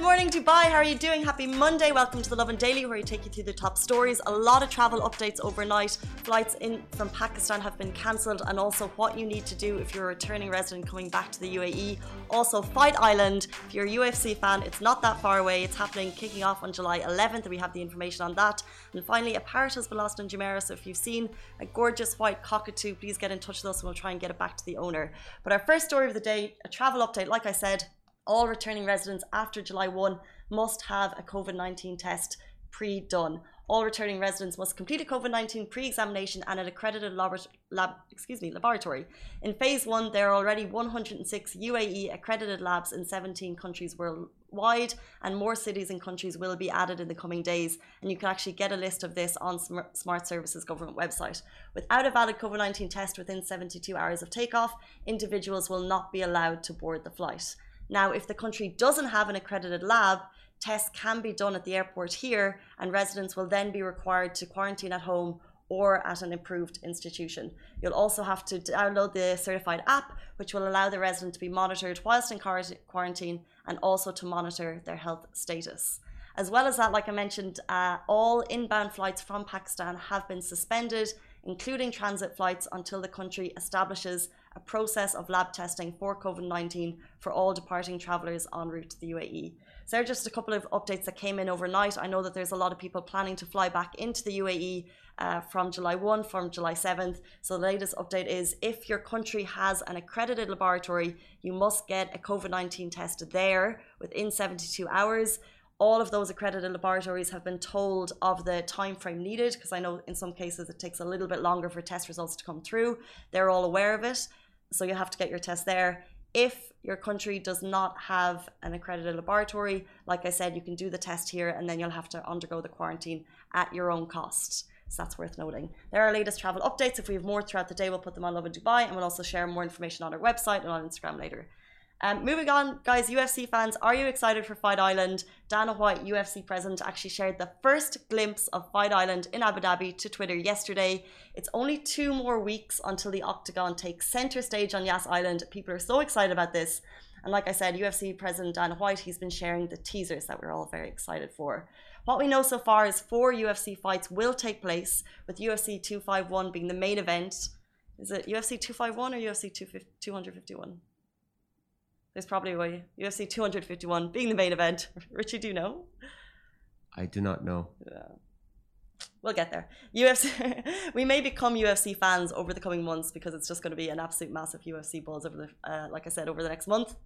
Good morning, Dubai. How are you doing? Happy Monday. Welcome to the Lovin Daily, where we take you through the top stories. A lot of travel updates overnight. Flights in from Pakistan have been cancelled, and also what you need to do if you're a returning resident coming back to the UAE. Also, Fight Island. If you're a UFC fan, it's not that far away. It's happening, kicking off on July 11th, and we have the information on that. And finally, a parrot has been lost in Jumeirah. So if you've seen a gorgeous white cockatoo, please get in touch with us, and we'll try and get it back to the owner. But our first story of the day, a travel update. Like I said, all returning residents after July 1 must have a COVID 19 test pre done. All returning residents must complete a COVID 19 pre examination and an accredited lab, lab, excuse me, laboratory. In phase one, there are already 106 UAE accredited labs in 17 countries worldwide, and more cities and countries will be added in the coming days. And you can actually get a list of this on Smart Services government website. Without a valid COVID 19 test within 72 hours of takeoff, individuals will not be allowed to board the flight. Now, if the country doesn't have an accredited lab, tests can be done at the airport here, and residents will then be required to quarantine at home or at an approved institution. You'll also have to download the certified app, which will allow the resident to be monitored whilst in quarantine and also to monitor their health status. As well as that, like I mentioned, uh, all inbound flights from Pakistan have been suspended, including transit flights, until the country establishes a process of lab testing for COVID 19 for all departing travellers en route to the UAE. So, there are just a couple of updates that came in overnight. I know that there's a lot of people planning to fly back into the UAE uh, from July 1, from July 7th. So, the latest update is if your country has an accredited laboratory, you must get a COVID 19 test there within 72 hours all of those accredited laboratories have been told of the time frame needed because I know in some cases it takes a little bit longer for test results to come through. They're all aware of it so you have to get your test there. If your country does not have an accredited laboratory, like I said, you can do the test here and then you'll have to undergo the quarantine at your own cost. So that's worth noting. There are latest travel updates. If we have more throughout the day, we'll put them on Lovin Dubai and we'll also share more information on our website and on Instagram later. Um, moving on, guys, UFC fans, are you excited for Fight Island? Dana White, UFC president, actually shared the first glimpse of Fight Island in Abu Dhabi to Twitter yesterday. It's only two more weeks until the Octagon takes center stage on Yas Island. People are so excited about this. And like I said, UFC president Dana White, he's been sharing the teasers that we're all very excited for. What we know so far is four UFC fights will take place, with UFC 251 being the main event. Is it UFC 251 or UFC 251? There's probably a. UFC 251 being the main event. Richie, do you know? I do not know. Yeah. We'll get there. UFC. we may become UFC fans over the coming months because it's just going to be an absolute massive UFC buzz over the, uh, like I said, over the next month.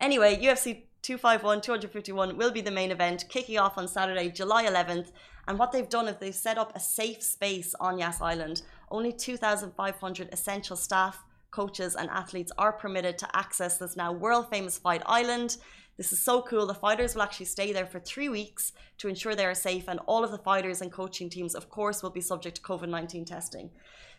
Anyway, UFC 251, 251 will be the main event, kicking off on Saturday, July 11th. And what they've done is they've set up a safe space on Yas Island. Only 2,500 essential staff coaches and athletes are permitted to access this now world famous fight island. This is so cool. The fighters will actually stay there for three weeks to ensure they are safe, and all of the fighters and coaching teams, of course, will be subject to COVID 19 testing.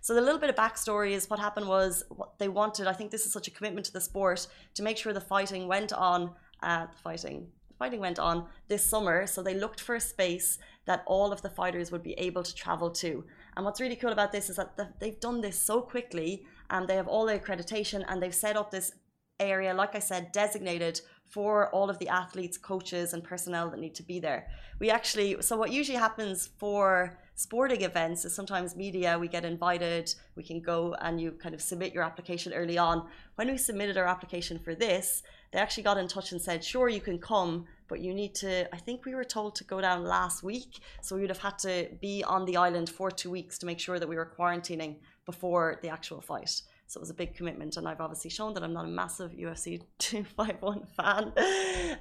So, the little bit of backstory is what happened was what they wanted. I think this is such a commitment to the sport to make sure the fighting went on, uh, the fighting, fighting went on this summer. So, they looked for a space that all of the fighters would be able to travel to. And what's really cool about this is that they've done this so quickly and they have all the accreditation and they've set up this area, like I said, designated for all of the athletes, coaches, and personnel that need to be there. We actually, so what usually happens for sporting events is sometimes media, we get invited, we can go and you kind of submit your application early on. When we submitted our application for this, they actually got in touch and said, sure, you can come, but you need to, I think we were told to go down last week. So we would have had to be on the island for two weeks to make sure that we were quarantining before the actual fight. So it was a big commitment, and I've obviously shown that I'm not a massive UFC 251 fan.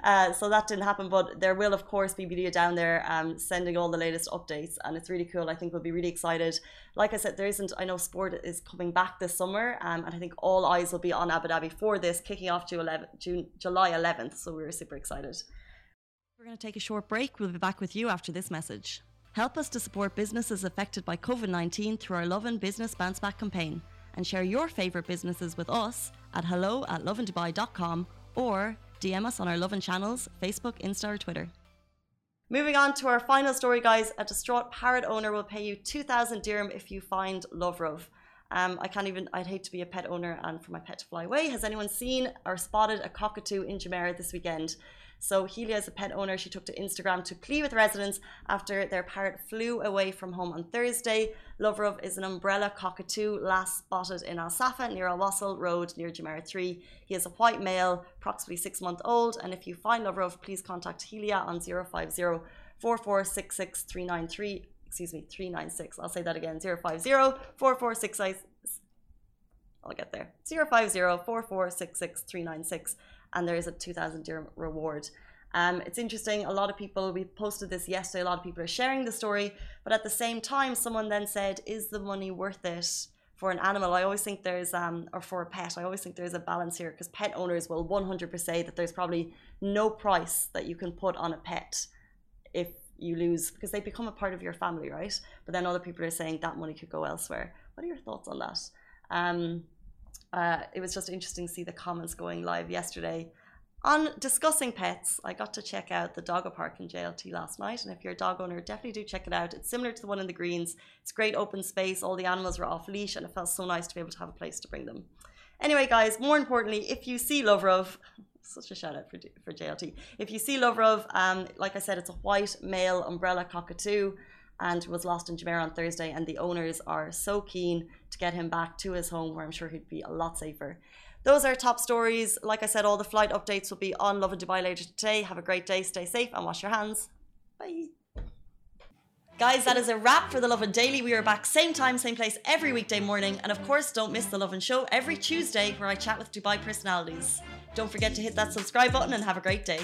Uh, so that didn't happen, but there will, of course, be media down there um, sending all the latest updates, and it's really cool. I think we'll be really excited. Like I said, there isn't, I know sport is coming back this summer, um, and I think all eyes will be on Abu Dhabi for this, kicking off to 11, June, July 11th. So we're super excited. We're going to take a short break. We'll be back with you after this message. Help us to support businesses affected by COVID 19 through our Lovin Business Bounce Back campaign and share your favourite businesses with us at hello at lovindubai.com or DM us on our Lovin channels, Facebook, Insta, or Twitter. Moving on to our final story, guys. A distraught parrot owner will pay you 2,000 dirham if you find Lovrov. Um, I can't even, I'd hate to be a pet owner and for my pet to fly away. Has anyone seen or spotted a cockatoo in Jumeirah this weekend? So Helia is a pet owner. She took to Instagram to plead with residents after their parrot flew away from home on Thursday. Lovrov is an umbrella cockatoo last spotted in Al Safa near Al Wasl Road near Jumeirah 3. He is a white male, approximately six months old. And if you find Lovrov, please contact Helia on 050 4466 393 excuse me, 396. I'll say that again 050 4466. I'll get there. 050 4466 396. And there is a 2000 dirham reward. Um, it's interesting. A lot of people, we posted this yesterday, a lot of people are sharing the story. But at the same time, someone then said, Is the money worth it? For an animal, I always think there's, um, or for a pet, I always think there's a balance here because pet owners will 100% say that there's probably no price that you can put on a pet if you lose because they become a part of your family, right? But then other people are saying that money could go elsewhere. What are your thoughts on that? Um, uh, it was just interesting to see the comments going live yesterday on discussing pets. I got to check out the dog park in JLT last night, and if you're a dog owner, definitely do check it out. It's similar to the one in the Greens. It's great open space. All the animals were off leash, and it felt so nice to be able to have a place to bring them. Anyway, guys, more importantly, if you see Lovrov, such a shout out for, for JLT. If you see Lovrov, um, like I said, it's a white male umbrella cockatoo and was lost in Jumeirah on Thursday. And the owners are so keen to get him back to his home, where I'm sure he'd be a lot safer. Those are top stories. Like I said, all the flight updates will be on Lovin Dubai later today. Have a great day, stay safe, and wash your hands. Bye. Guys, that is a wrap for the Lovin Daily. We are back same time, same place every weekday morning. And of course, don't miss the Lovin Show every Tuesday where I chat with Dubai personalities. Don't forget to hit that subscribe button and have a great day.